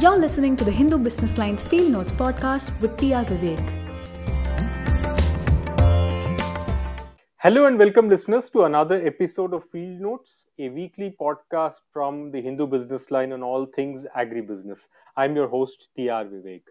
You're listening to the Hindu Business Lines Field Notes podcast with T.R. Vivek. Hello and welcome, listeners, to another episode of Field Notes, a weekly podcast from the Hindu Business Line on all things agribusiness. I'm your host, T.R. Vivek.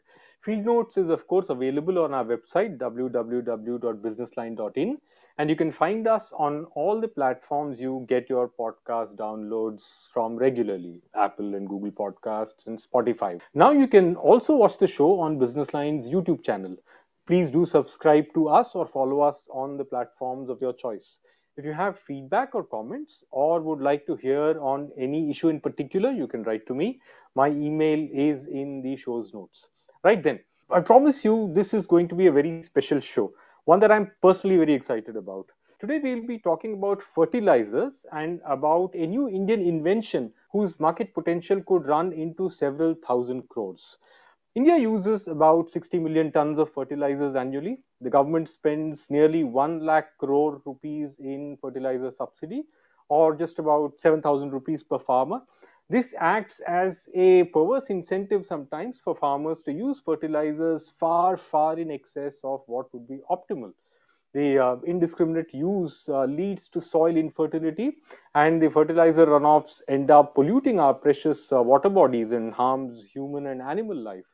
Field Notes is, of course, available on our website, www.businessline.in, and you can find us on all the platforms you get your podcast downloads from regularly Apple and Google Podcasts and Spotify. Now you can also watch the show on Business Line's YouTube channel. Please do subscribe to us or follow us on the platforms of your choice. If you have feedback or comments or would like to hear on any issue in particular, you can write to me. My email is in the show's notes. Right then, I promise you this is going to be a very special show one that I'm personally very excited about. Today, we'll be talking about fertilizers and about a new Indian invention whose market potential could run into several thousand crores. India uses about 60 million tons of fertilizers annually. The government spends nearly 1 lakh crore rupees in fertilizer subsidy, or just about 7,000 rupees per farmer. This acts as a perverse incentive sometimes for farmers to use fertilizers far, far in excess of what would be optimal. The uh, indiscriminate use uh, leads to soil infertility, and the fertilizer runoffs end up polluting our precious uh, water bodies and harms human and animal life.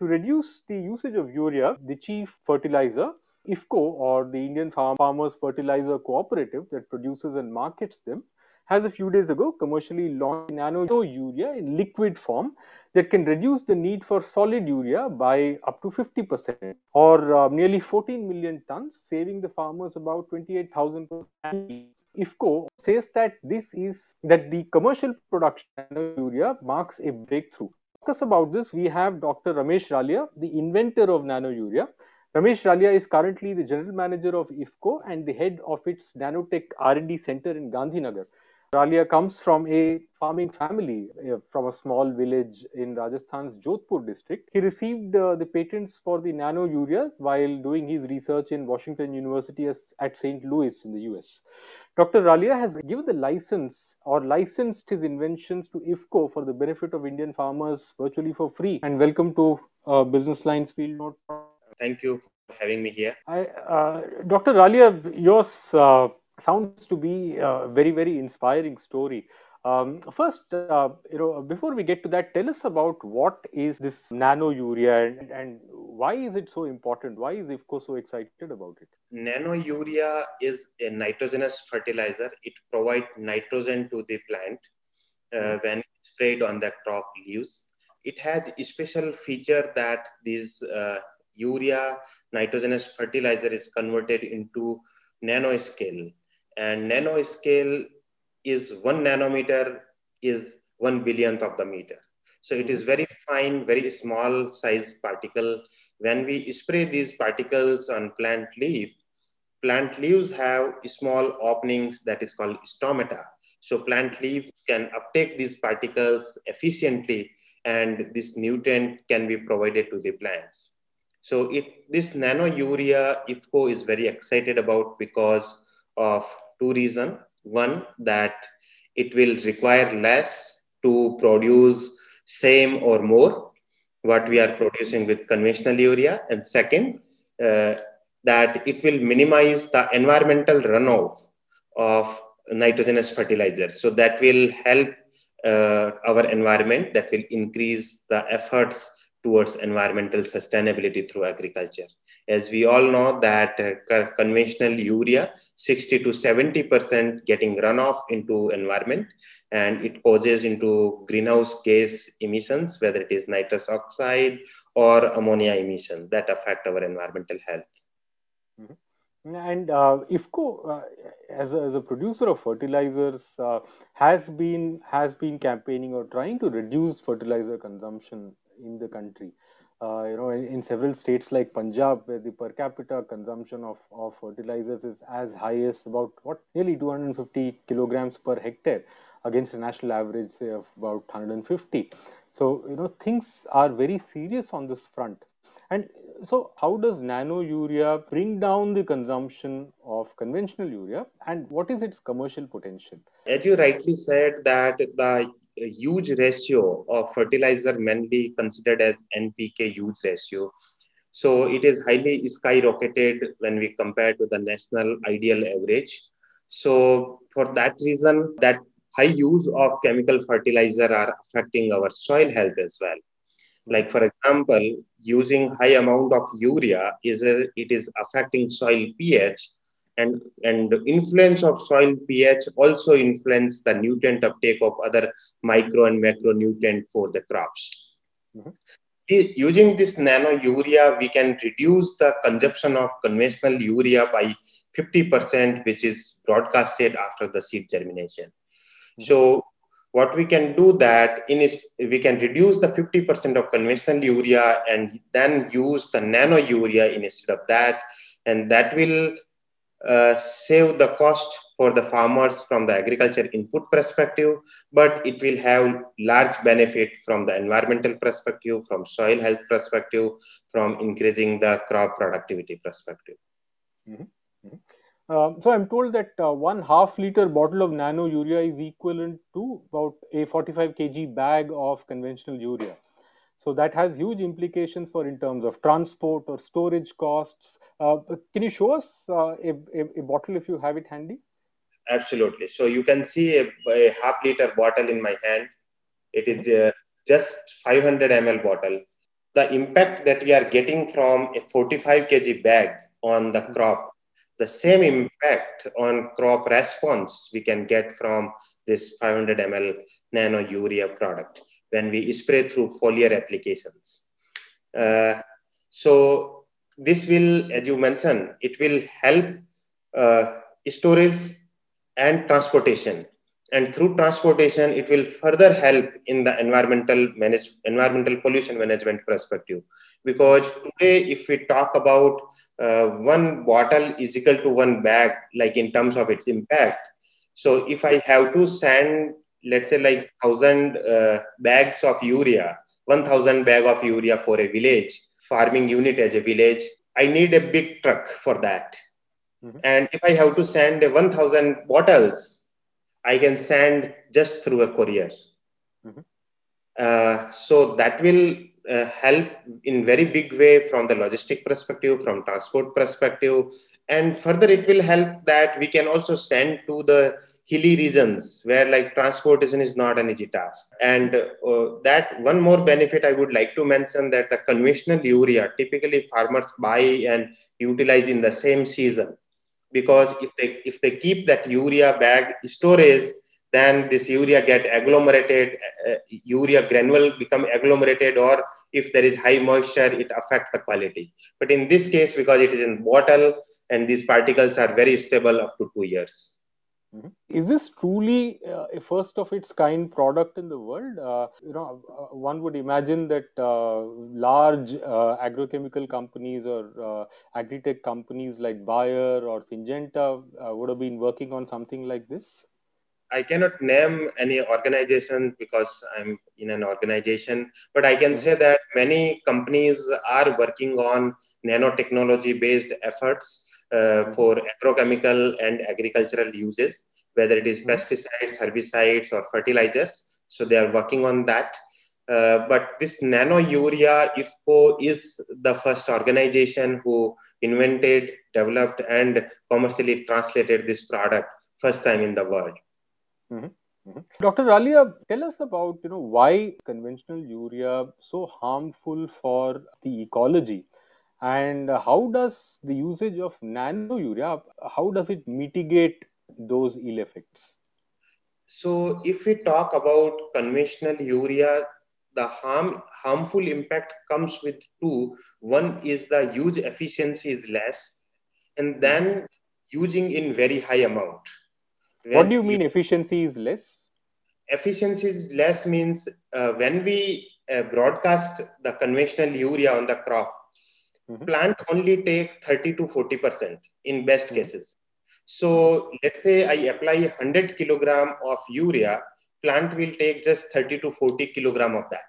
To reduce the usage of urea, the chief fertilizer, IFFCO or the Indian Farmers Fertilizer Cooperative that produces and markets them, has a few days ago commercially launched nano urea in liquid form that can reduce the need for solid urea by up to 50% or uh, nearly 14 million tons, saving the farmers about 28,000 IFFCO says that this is that the commercial production of urea marks a breakthrough. Talk us about this, we have Dr. Ramesh Raliya, the inventor of nano urea. Ramesh Raliya is currently the general manager of IFFCO and the head of its nanotech R&D center in Gandhinagar. Raliya comes from a farming family uh, from a small village in Rajasthan's Jodhpur district. He received uh, the patents for the nano urea while doing his research in Washington University as, at St. Louis in the US. Dr. Raliya has given the license or licensed his inventions to IFFCO for the benefit of Indian farmers virtually for free. And welcome to uh, Business Lines Field Note. Thank you for having me here. I, uh, Dr. Raliya, yours uh, sounds to be a very very inspiring story. Um, first uh, you know before we get to that tell us about what is this nano urea and, and why is it so important? Why is IFFCO so excited about it? Nano urea is a nitrogenous fertilizer. It provides nitrogen to the plant uh, hmm. when sprayed on the crop leaves. It has a special feature that this uh, urea nitrogenous fertilizer is converted into nanoscale and nanoscale is one nanometer is one billionth of the meter. So it is very fine, very small size particle. When we spray these particles on plant leaf, plant leaves have small openings that is called stomata. So plant leaves can uptake these particles efficiently and this nutrient can be provided to the plants. So it, this nano urea IFFCO is very excited about because of two reasons. One, that it will require less to produce same or more what we are producing with conventional urea. And second, uh, that it will minimize the environmental runoff of nitrogenous fertilizers. So that will help uh, our environment, that will increase the efforts towards environmental sustainability through agriculture as we all know that uh, conventional urea 60 to 70 percent getting runoff into environment and it causes into greenhouse gas emissions whether it is nitrous oxide or ammonia emission that affect our environmental health mm-hmm. And uh, IFFCO, uh, as, a, as a producer of fertilizers, uh, has been has been campaigning or trying to reduce fertilizer consumption in the country uh, you know, in, in, several states like Punjab, where the per capita consumption of, of fertilizers is as high as about what nearly 250 kilograms per hectare against a national average, say, of about 150. So, you know, things are very serious on this front. And so, how does nano urea bring down the consumption of conventional urea, and what is its commercial potential? As you rightly said, that the a huge ratio of fertilizer mainly considered as NPK use ratio. So it is highly skyrocketed when we compare to the national ideal average. So for that reason, that high use of chemical fertilizer are affecting our soil health as well. Like for example, using high amount of urea is a, it is affecting soil pH and, and the influence of soil pH also influence the nutrient uptake of other micro and macronutrient for the crops. Mm-hmm. Using this nano urea, we can reduce the consumption of conventional urea by 50%, which is broadcasted after the seed germination. Mm-hmm. So what we can do that in is we can reduce the 50% of conventional urea and then use the nano urea instead of that. And that will uh, save the cost for the farmers from the agriculture input perspective, but it will have large benefit from the environmental perspective, from soil health perspective, from increasing the crop productivity perspective. Mm-hmm. Mm-hmm. Uh, so I'm told that uh, one half liter bottle of nano urea is equivalent to about a 45 kg bag of conventional urea. So that has huge implications for in terms of transport or storage costs. Uh, can you show us uh, a, a, a, bottle if you have it handy? Absolutely. So you can see a, a half liter bottle in my hand. It is uh, just 500 ml bottle. The impact that we are getting from a 45 kg bag on the crop, the same impact on crop response we can get from this 500 ml nano urea product when we spray through foliar applications. Uh, so this will, as you mentioned, it will help uh, storage and transportation. And through transportation, it will further help in the environmental manage, environmental pollution management perspective. Because today, if we talk about uh, one bottle is equal to one bag, like in terms of its impact. So if I have to send let's say like 1000 uh, bags of urea 1000 bag of urea for a village farming unit as a village i need a big truck for that mm-hmm. and if i have to send 1000 bottles i can send just through a courier mm-hmm. uh, so that will uh, help in very big way from the logistic perspective from transport perspective and further it will help that we can also send to the hilly regions where like transportation is not an easy task. And uh, that one more benefit i would like to mention that the conventional urea typically farmers buy and utilize in the same season. Because if they if they keep that urea bag storage then this urea get agglomerated uh, urea granule become agglomerated or if there is high moisture it affects the quality. But in this case because it is in bottle and these particles are very stable up to 2 years Mm-hmm. Is this truly uh, a first of its kind product in the world? Uh, you know, uh, one would imagine that uh, large uh, agrochemical companies or uh, agri-tech companies like Bayer or Syngenta would have been working on something like this. I cannot name any organization because I'm in an organization, but I can mm-hmm. say that many companies are working on nanotechnology based efforts uh, for agrochemical and agricultural uses, whether it is mm-hmm. pesticides, herbicides, or fertilizers. So they are working on that. Uh, but this nano urea IFFCO is the first organization who invented, developed, and commercially translated this product first time in the world. Mm-hmm. Mm-hmm. Dr. Raliya, tell us about you know why conventional urea so harmful for the ecology and how does the usage of nano urea how does it mitigate those ill effects? So if we talk about conventional urea the harm harmful impact comes with two. One is the use efficiency is less and then using in very high amount. When what do you mean efficiency is less? Efficiency is less means uh, when we uh, broadcast the conventional urea on the crop mm-hmm. plant only take 30 to 40 percent in best mm-hmm. cases so let's say i apply 100 kilogram of urea plant will take just 30 to 40 kilogram of that.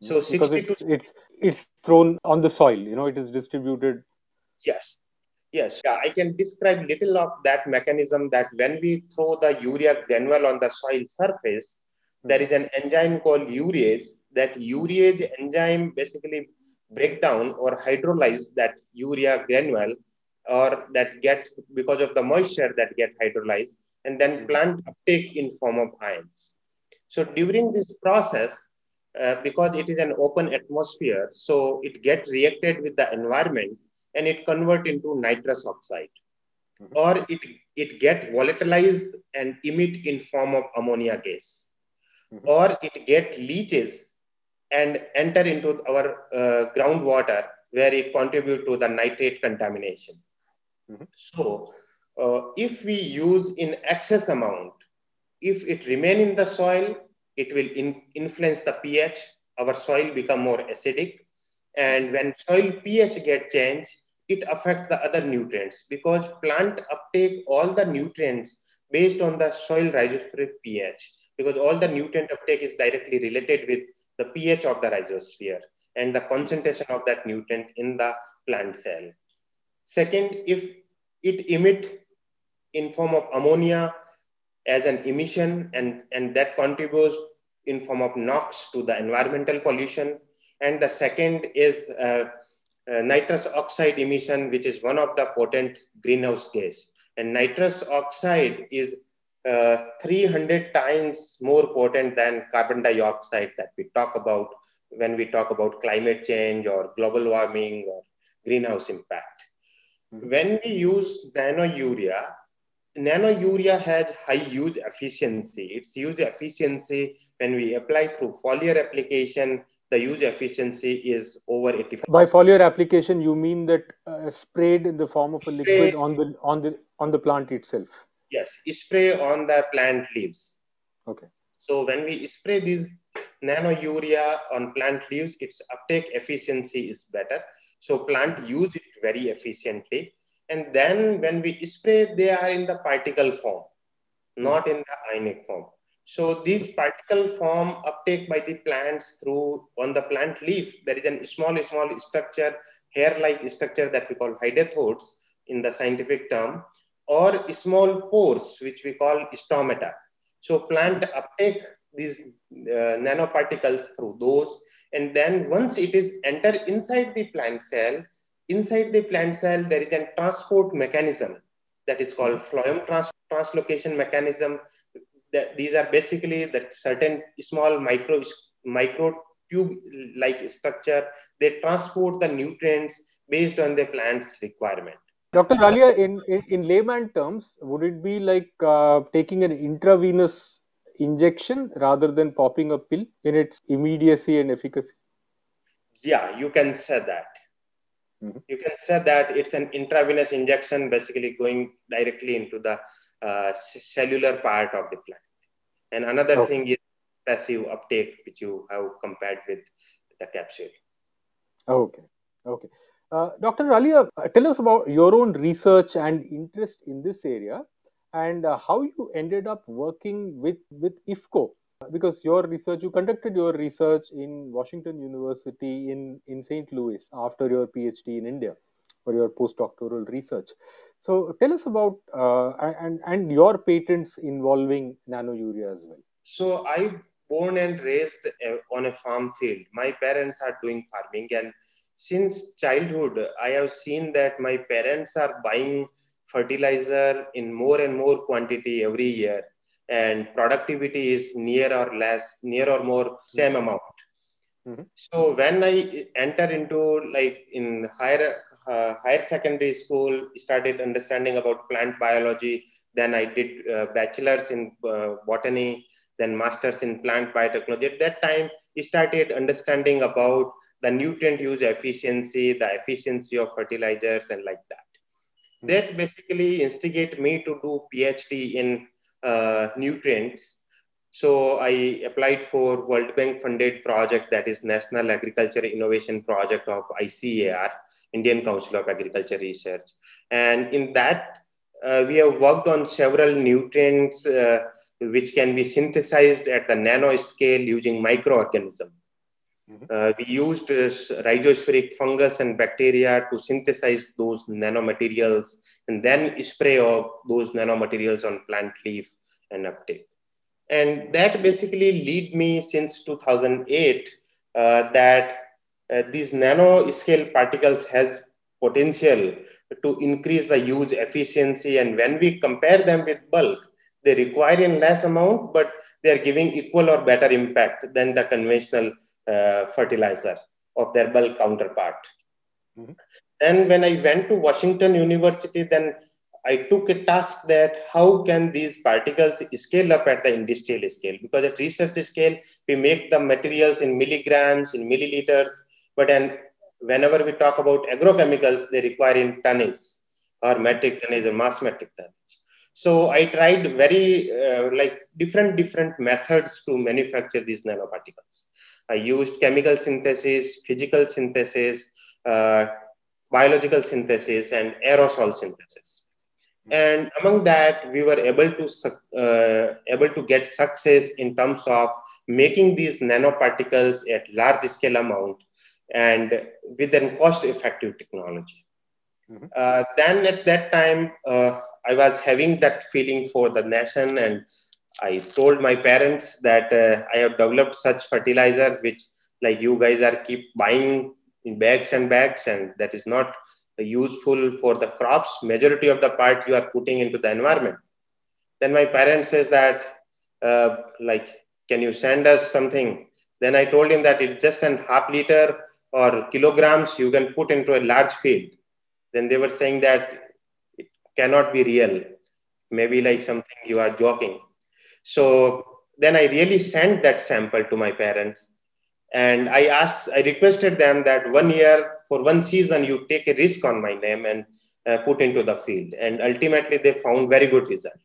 So because 60 it's, to... it's it's thrown on the soil you know it is distributed. Yes. Yes yeah, i can describe little of that mechanism that when we throw the urea granule on the soil surface hmm. there is an enzyme called urease. That urease enzyme basically break down or hydrolyze that urea granule or that get because of the moisture that get hydrolyzed and then plant uptake in form of ions. So during this process, uh, because it is an open atmosphere, so it gets reacted with the environment and it convert into nitrous oxide mm-hmm. or it, it get volatilized and emit in form of ammonia gas mm-hmm. or it get leaches and enter into our uh, groundwater where it contribute to the nitrate contamination. Mm-hmm. So uh, if we use in excess amount, if it remain in the soil, it will in, influence the pH. Our soil become more acidic. And when soil pH get changed, it affect the other nutrients because plant uptake all the nutrients based on the soil rhizosphere pH because all the nutrient uptake is directly related with the pH of the rhizosphere and the concentration of that nutrient in the plant cell. Second, if it emit in form of ammonia as an emission and, and that contributes in form of NOx to the environmental pollution. And the second is uh, uh, nitrous oxide emission, which is one of the potent greenhouse gas. And nitrous oxide is uh, 300 times more potent than carbon dioxide that we talk about when we talk about climate change or global warming or greenhouse impact. Mm-hmm. When we use nano urea, nano urea has high use efficiency. Its use efficiency when we apply through foliar application, the use efficiency is over 85. By foliar application, you mean that uh, sprayed in the form of a liquid on the on the on the plant itself. Yes, spray on the plant leaves. Okay. So when we spray these nano urea on plant leaves, its uptake efficiency is better. So plant use it very efficiently. And then when we spray, they are in the particle form, not in the ionic form. So these particle form uptake by the plants through on the plant leaf, there is a small, small structure, hair-like structure that we call hydathodes in the scientific term or small pores, which we call stomata. So plant uptake these uh, nanoparticles through those. And then once it is enter inside the plant cell, inside the plant cell, there is a transport mechanism that is called phloem trans translocation mechanism. That these are basically that certain small micro, micro tube like structure. They transport the nutrients based on the plant's requirement. Dr. Raliya, in, in, in, layman terms, would it be like uh, taking an intravenous injection rather than popping a pill in its immediacy and efficacy? Yeah, you can say that. Mm-hmm. You can say that it's an intravenous injection, basically going directly into the uh, cellular part of the plant. And another okay. thing is passive uptake, which you have compared with the capsule. Okay. Okay. Uh, Dr. Raliya, uh, tell us about your own research and interest in this area and uh, how you ended up working with, with IFFCO. Because your research, you conducted your research in Washington University in, in St. Louis after your PhD in India for your postdoctoral research. So tell us about uh, and, and your patents involving nanourea as well. So I born and raised uh, on a farm field. My parents are doing farming and since childhood, I have seen that my parents are buying fertilizer in more and more quantity every year, and productivity is near or less, near or more same amount. Mm-hmm. So when I enter into like in higher uh, higher secondary school, started understanding about plant biology. Then I did uh, bachelor's in uh, botany, then master's in plant biotechnology. At that time, I started understanding about the nutrient use efficiency, the efficiency of fertilizers, and like that. Mm-hmm. That basically instigate me to do PhD in uh, nutrients. So I applied for World Bank funded project that is National Agriculture Innovation Project of ICAR, Indian Council of Agriculture Research. And in that, uh, we have worked on several nutrients uh, which can be synthesized at the nano scale using microorganisms. Mm-hmm. Uh, we used this rhizospheric fungus and bacteria to synthesize those nanomaterials and then spray of those nanomaterials on plant leaf and uptake. and that basically lead me since 2008 uh, that uh, these nano scale particles has potential to increase the use efficiency and when we compare them with bulk they require in less amount but they are giving equal or better impact than the conventional uh, fertilizer of their bulk counterpart mm-hmm. and when i went to washington university then I took a task that how can these particles scale up at the industrial scale? Because at research scale, we make the materials in milligrams, in milliliters, but then whenever we talk about agrochemicals, they require in tonnage or metric tonnage or mass metric tonnage. So I tried very uh, like different different methods to manufacture these nanoparticles. I used chemical synthesis, physical synthesis, uh, biological synthesis, and aerosol synthesis and among that we were able to uh, able to get success in terms of making these nanoparticles at large scale amount and with a cost effective technology mm-hmm. uh, then at that time uh, i was having that feeling for the nation and i told my parents that uh, i have developed such fertilizer which like you guys are keep buying in bags and bags and that is not useful for the crops. Majority of the part you are putting into the environment. Then my parents says that uh, like can you send us something? Then i told him that it's just an half liter or kilograms you can put into a large field. Then they were saying that it cannot be real. Maybe like something you are joking so then i really sent that sample to my parents. And i asked i requested them that one year for one season you take a risk on my name and uh, put into the field. And ultimately they found very good result.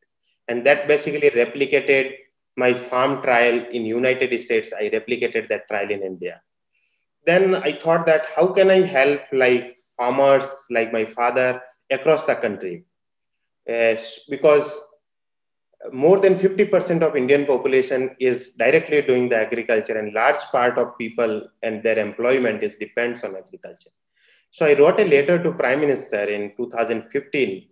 And that basically replicated my farm trial in united states. I replicated that trial in india. Then i thought that how can i help like farmers like my father across the country? Uh, because more than 50% of Indian population is directly doing the agriculture and large part of people and their employment is depends on agriculture. So I wrote a letter to Prime Minister in 2015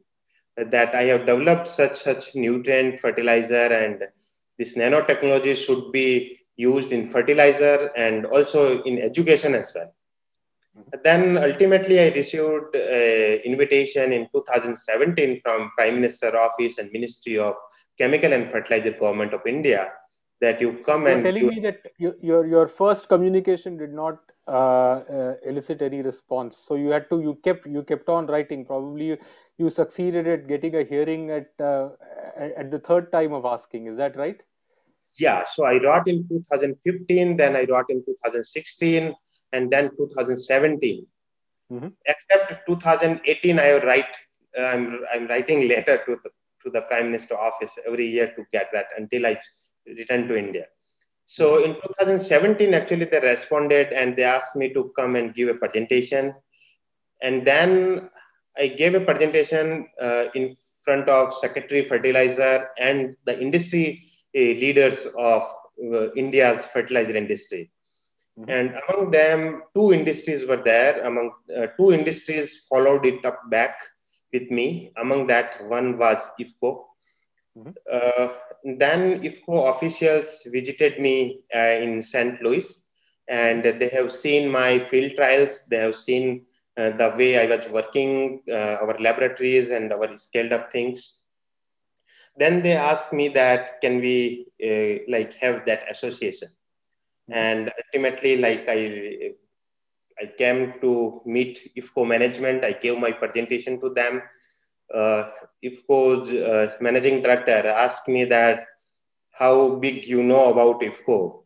that I have developed such such nutrient fertilizer and this nanotechnology should be used in fertilizer and also in education as well. Then ultimately, I received an invitation in 2017 from Prime Minister Office and Ministry of Chemical and Fertilizer Government of India that you come You're and telling you, me that you, your your first communication did not uh, uh, elicit any response. So you had to you kept you kept on writing. Probably you, you succeeded at getting a hearing at uh, at the third time of asking. Is that right? Yeah. So I wrote in 2015, then I wrote in 2016, and then 2017. Mm-hmm. Except 2018, I write. I'm I'm writing letter to the to the prime minister office every year to get that until I returned to India. So in 2017, actually, they responded and they asked me to come and give a presentation. And then I gave a presentation uh, in front of Secretary Fertilizer and the industry uh, leaders of uh, India's fertilizer industry. Mm-hmm. And among them, two industries were there. Among uh, two industries followed it up back with me. Among that, one was IFFCO. Mm-hmm. Uh, then IFFCO officials visited me uh, in St. Louis and they have seen my field trials. They have seen uh, the way I was working, uh, our laboratories and our scaled up things. Then they asked me that can we uh, like have that association? Mm-hmm. And ultimately, like I I came to meet IFFCO management. I gave my presentation to them. Uh, IFFCO's uh, managing director asked me that how big you know about IFFCO,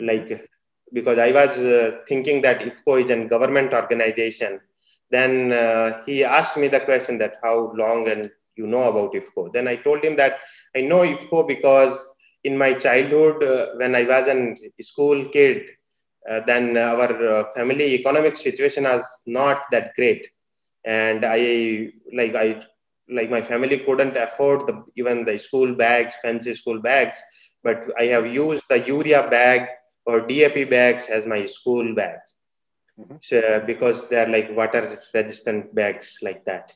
like because I was uh, thinking that IFFCO is a government organization. Then uh, he asked me the question that how long and you know about IFFCO. Then I told him that I know IFFCO because in my childhood, uh, when I was a school kid, then our uh, family economic situation was not that great and i like i like my family couldn't afford the, even the school bags fancy school bags but i have used the urea bag or dap bags as my school bags mm-hmm. so, because they're like water resistant bags like that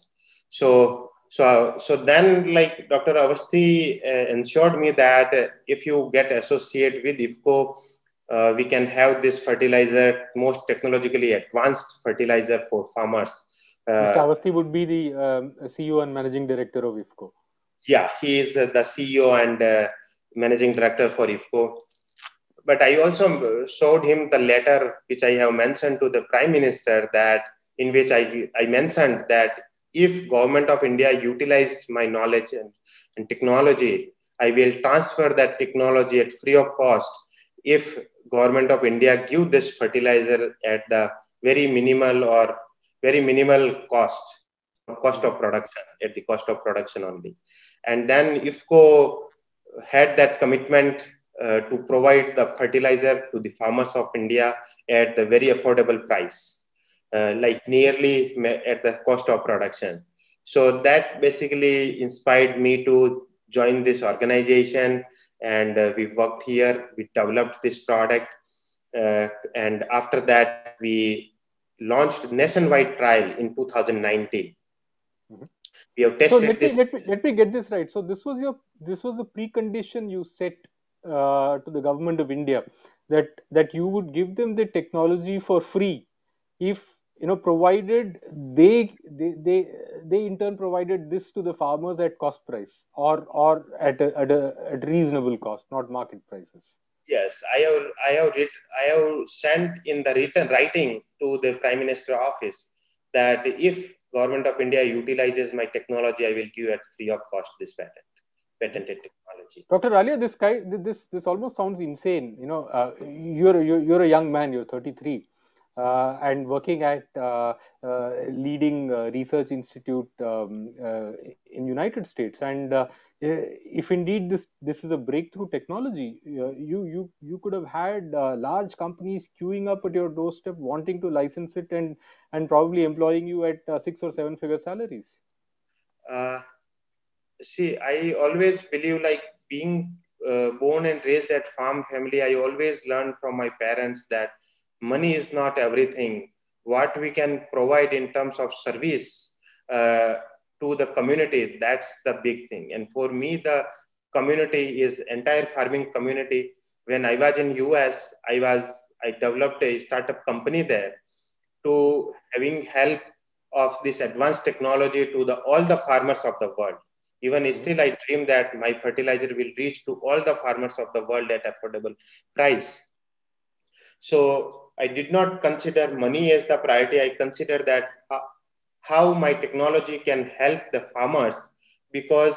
so So, so then like Dr. Awasthi uh, ensured me that uh, if you get associated with IFFCO, uh, we can have this fertilizer, most technologically advanced fertilizer for farmers. Uh, Mr. Awasthi would be the um, CEO and managing director of IFFCO. Yeah, he is uh, the CEO and uh, managing director for IFFCO. But I also showed him the letter which I have mentioned to the Prime Minister that in which I, I mentioned that if government of India utilized my knowledge and, and technology, I will transfer that technology at free of cost if government of India give this fertilizer at the very minimal or very minimal cost, cost of production, at the cost of production only. And then IFFCO had that commitment uh, to provide the fertilizer to the farmers of India at the very affordable price. Uh, like nearly at the cost of production. So that basically inspired me to join this organization and uh, we worked here, we developed this product. Uh, and after that, we launched nationwide trial in 2019. Mm-hmm. We have tested so let this. Me, let, me, let me get this right. So this was your this was the precondition you set uh, to the government of India that that you would give them the technology for free if you know provided they they they, they in turn provided this to the farmers at cost price or or at a, at a at reasonable cost not market prices. Yes i have i have writ, i have sent in the written writing to the prime minister office that if government of india utilizes my technology i will give at free of cost this patent patented technology. Dr Raliya this guy this this almost sounds insane you know uh, you're, you're you're a young man you're 33 uh, and working at uh, uh, leading research institute um, in United States. And if indeed this this is a breakthrough technology, you you you could have had large companies queuing up at your doorstep wanting to license it and and probably employing you at six or seven figure salaries. see, I always believe like being uh, born and raised at farm family, I always learned from my parents that money is not everything. What we can provide in terms of service uh, to the community, that's the big thing. And for me, the community is entire farming community. When I was in US, I was I developed a startup company there to having help of this advanced technology to the all the farmers of the world. Even mm-hmm. still, I dream that my fertilizer will reach to all the farmers of the world at affordable price. So I did not consider money as the priority. I consider that uh, how my technology can help the farmers because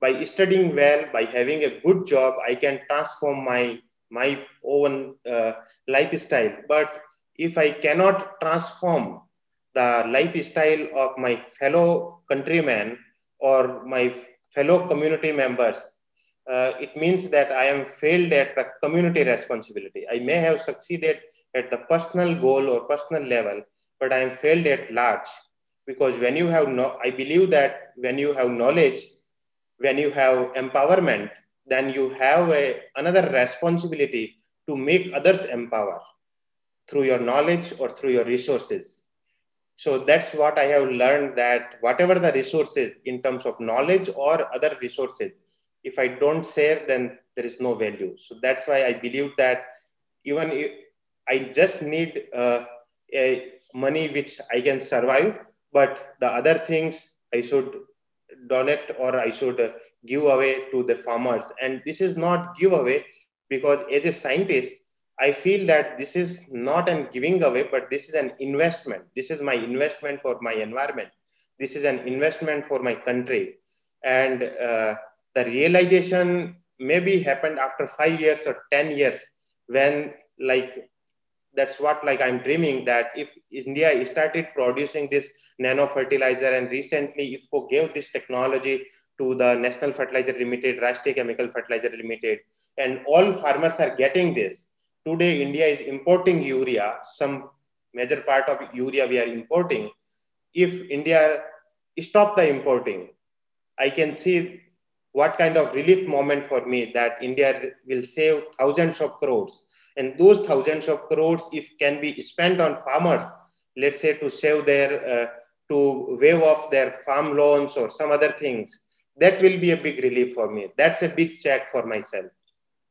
by studying well, by having a good job, I can transform my my own uh, lifestyle. But if I cannot transform the lifestyle of my fellow countrymen or my fellow community members, uh, it means that I am failed at the community responsibility. I may have succeeded at the personal goal or personal level, but I am failed at large. Because when you have no, I believe that when you have knowledge, when you have empowerment, then you have a, another responsibility to make others empower through your knowledge or through your resources. So that's what I have learned that whatever the resources in terms of knowledge or other resources, if I don't share, then there is no value. So that's why I believe that even if I just need uh, a money which I can survive, but the other things I should donate or I should uh, give away to the farmers. And this is not giveaway because as a scientist, I feel that this is not an giving away, but this is an investment. This is my investment for my environment. This is an investment for my country. And uh, the realization maybe happened after five years or 10 years when like that's what like i'm dreaming that if india started producing this nano fertilizer and recently IFFCO gave this technology to the national fertilizer limited rashtriya chemical fertilizer limited and all farmers are getting this. Today india is importing urea. Some major part of urea we are importing. If india stop the importing i can see what kind of relief moment for me that India will save thousands of crores. And those thousands of crores, if can be spent on farmers, let's say to save their uh, to waive off their farm loans or some other things, that will be a big relief for me. That's a big check for myself.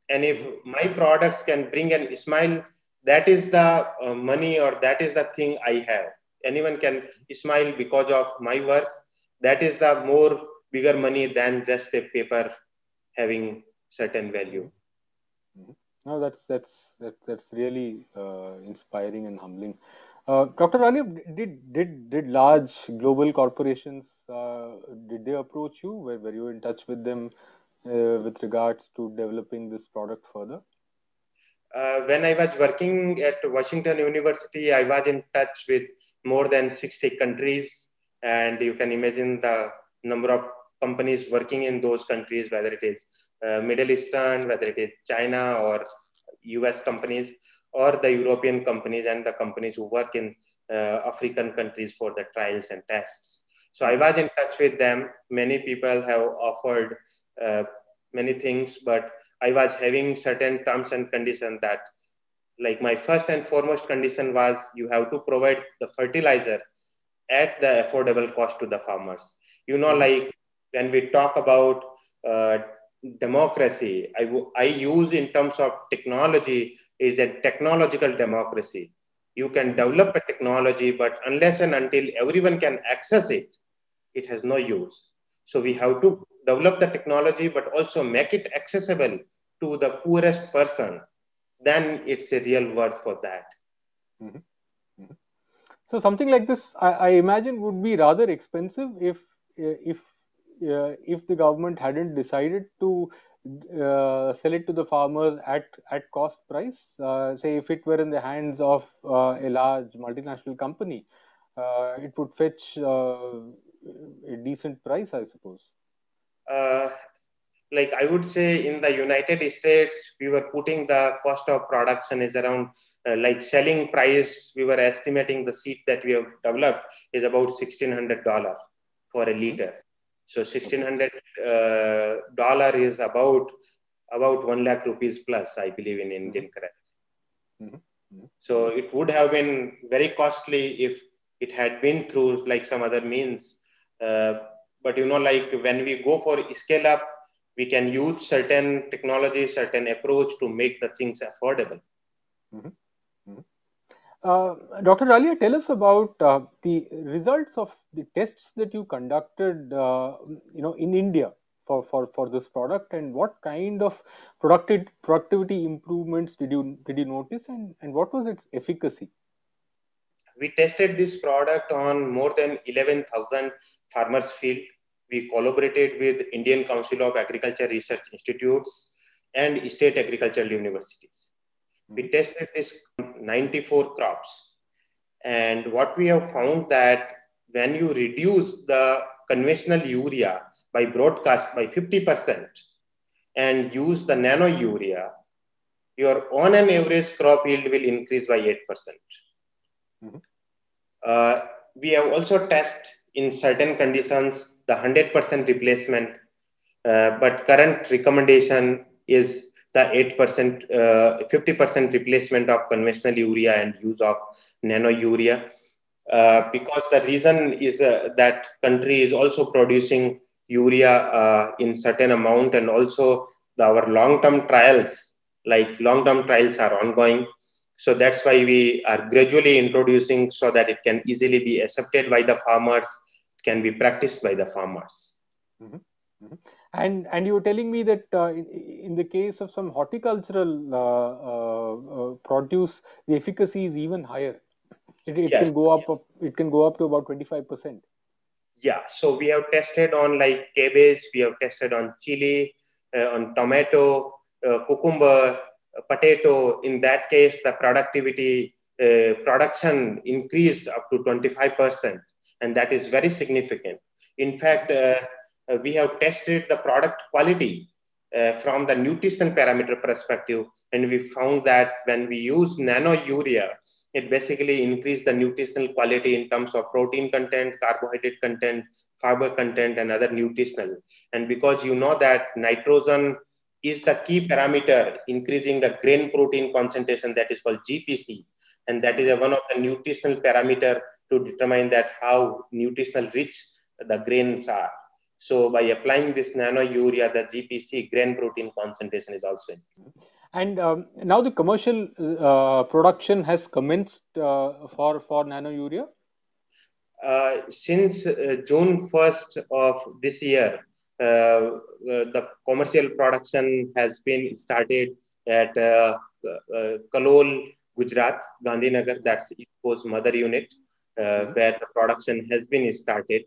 And if my products can bring an smile, that is the uh, money or that is the thing I have. Anyone can smile because of my work. That is the more bigger money than just a paper having certain value. No, that's that's that's, that's really uh, inspiring and humbling. Uh, Dr. Ali, did did did large global corporations uh, did they approach you? Were, were you in touch with them uh, with regards to developing this product further? Uh, when I was working at Washington University, I was in touch with more than 60 countries, and you can imagine the number of companies working in those countries, whether it is uh, Middle Eastern, whether it is China or US companies, or the European companies and the companies who work in uh, African countries for the trials and tests. So I was in touch with them. Many people have offered uh, many things, but I was having certain terms and conditions that, like my first and foremost condition was you have to provide the fertilizer at the affordable cost to the farmers. You know, like when we talk about uh, democracy, I, I use in terms of technology is a technological democracy. You can develop a technology, but unless and until everyone can access it, it has no use. So we have to develop the technology, but also make it accessible to the poorest person. Then it's a real worth for that. Mm-hmm. Mm-hmm. So something like this, I, I, imagine, would be rather expensive if if uh, if the government hadn't decided to uh, sell it to the farmers at at cost price uh, say if it were in the hands of uh, a large multinational company uh, it would fetch uh, a decent price i suppose. Like i would say in the united states we were putting the cost of production is around like selling price we were estimating the seed that we have developed is about $1600 for a liter so sixteen hundred uh, dollar is about about one lakh rupees plus, I believe, in Indian mm-hmm. currency. Mm-hmm. So it would have been very costly if it had been through like some other means. Uh, but you know, like when we go for scale up, we can use certain technology, certain approach to make the things affordable. Mm-hmm. Uh, Dr. Raliya, tell us about uh, the results of the tests that you conducted, uh, you know, in India for, for, for this product, and what kind of productive, productivity improvements did you did you notice, and, and what was its efficacy? We tested this product on more than 11,000 farmers' field. We collaborated with Indian Council of Agriculture Research Institutes and state agricultural universities we tested this 94 crops. And what we have found that when you reduce the conventional urea by broadcast by 50% and use the nano urea your on an average crop yield will increase by 8%. Mm hmm uh, we have also tested in certain conditions the 100% replacement uh, but current recommendation is the 8%, uh, 50% replacement of conventional urea and use of nano urea. Uh, because the reason is uh, that country is also producing urea uh, in certain amount and also the, our long-term trials, like long-term trials are ongoing. So that's why we are gradually introducing so that it can easily be accepted by the farmers, can be practiced by the farmers. Mm-hmm. Mm-hmm and and you were telling me that uh, in, in, the case of some horticultural uh, uh, uh produce the efficacy is even higher. It, it yes. can go up, up it can go up to about 25% yeah. So we have tested on like cabbage we have tested on chili uh, on tomato uh, cucumber potato. In that case the productivity production increased up to 25% and that is very significant. In fact uh, we have tested the product quality uh, from the nutritional parameter perspective, and we found that when we use nano urea, it basically increased the nutritional quality in terms of protein content, carbohydrate content, fiber content, and other nutritional. And because you know that nitrogen is the key parameter increasing the grain protein concentration that is called GPC, and that is one of the nutritional parameter to determine that how nutritional rich the grains are. So by applying this nano urea, the GPC grain protein concentration is also increased. And um, now the commercial uh, production has commenced uh, for for nano urea. Uh, since uh, June first of this year, uh, uh, the commercial production has been started at Kalol, Gujarat, Gandhinagar. That's IFFCO's mother unit, mm-hmm. where the production has been started.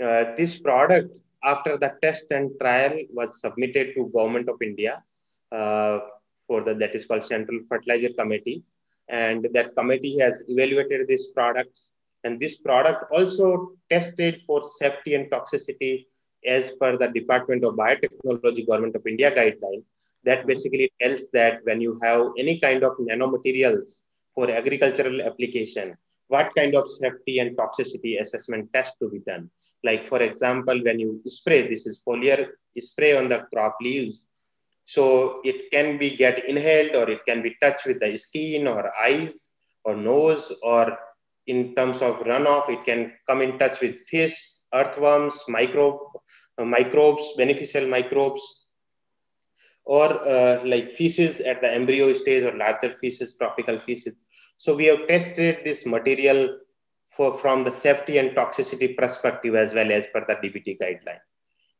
Uh, this product, after the test and trial, was submitted to Government of India uh, for the that is called Central Fertilizer Committee, and that committee has evaluated these products. And this product also tested for safety and toxicity as per the Department of Biotechnology Government of India guideline. That basically tells that when you have any kind of nanomaterials for agricultural application, what kind of safety and toxicity assessment test to be done. Like for example, when you spray, this is foliar spray on the crop leaves, so it can be get inhaled or it can be touched with the skin or eyes or nose or in terms of runoff, it can come in touch with fish, earthworms, microbe, uh, microbes, beneficial microbes, or uh, like feces at the embryo stage or larger feces, tropical feces. So we have tested this material for, from the safety and toxicity perspective as well as per the DBT guideline.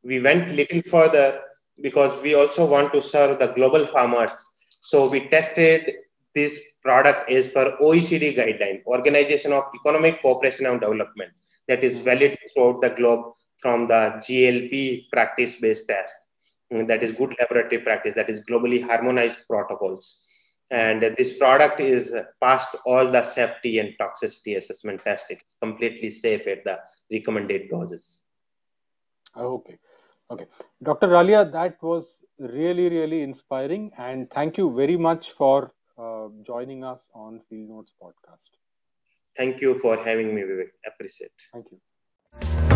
We went little further because we also want to serve the global farmers. So we tested this product as per OECD guideline, Organization of Economic Cooperation and Development, that is valid throughout the globe from the GLP practice-based test. Mm, that is good laboratory practice, that is globally harmonized protocols. And this product is past all the safety and toxicity assessment test. It's completely safe at the recommended doses. Okay. Okay. Dr. Raliya, that was really, really inspiring. And thank you very much for uh, joining us on Field Notes podcast. Thank you for having me, Vivek. Appreciate. Thank you.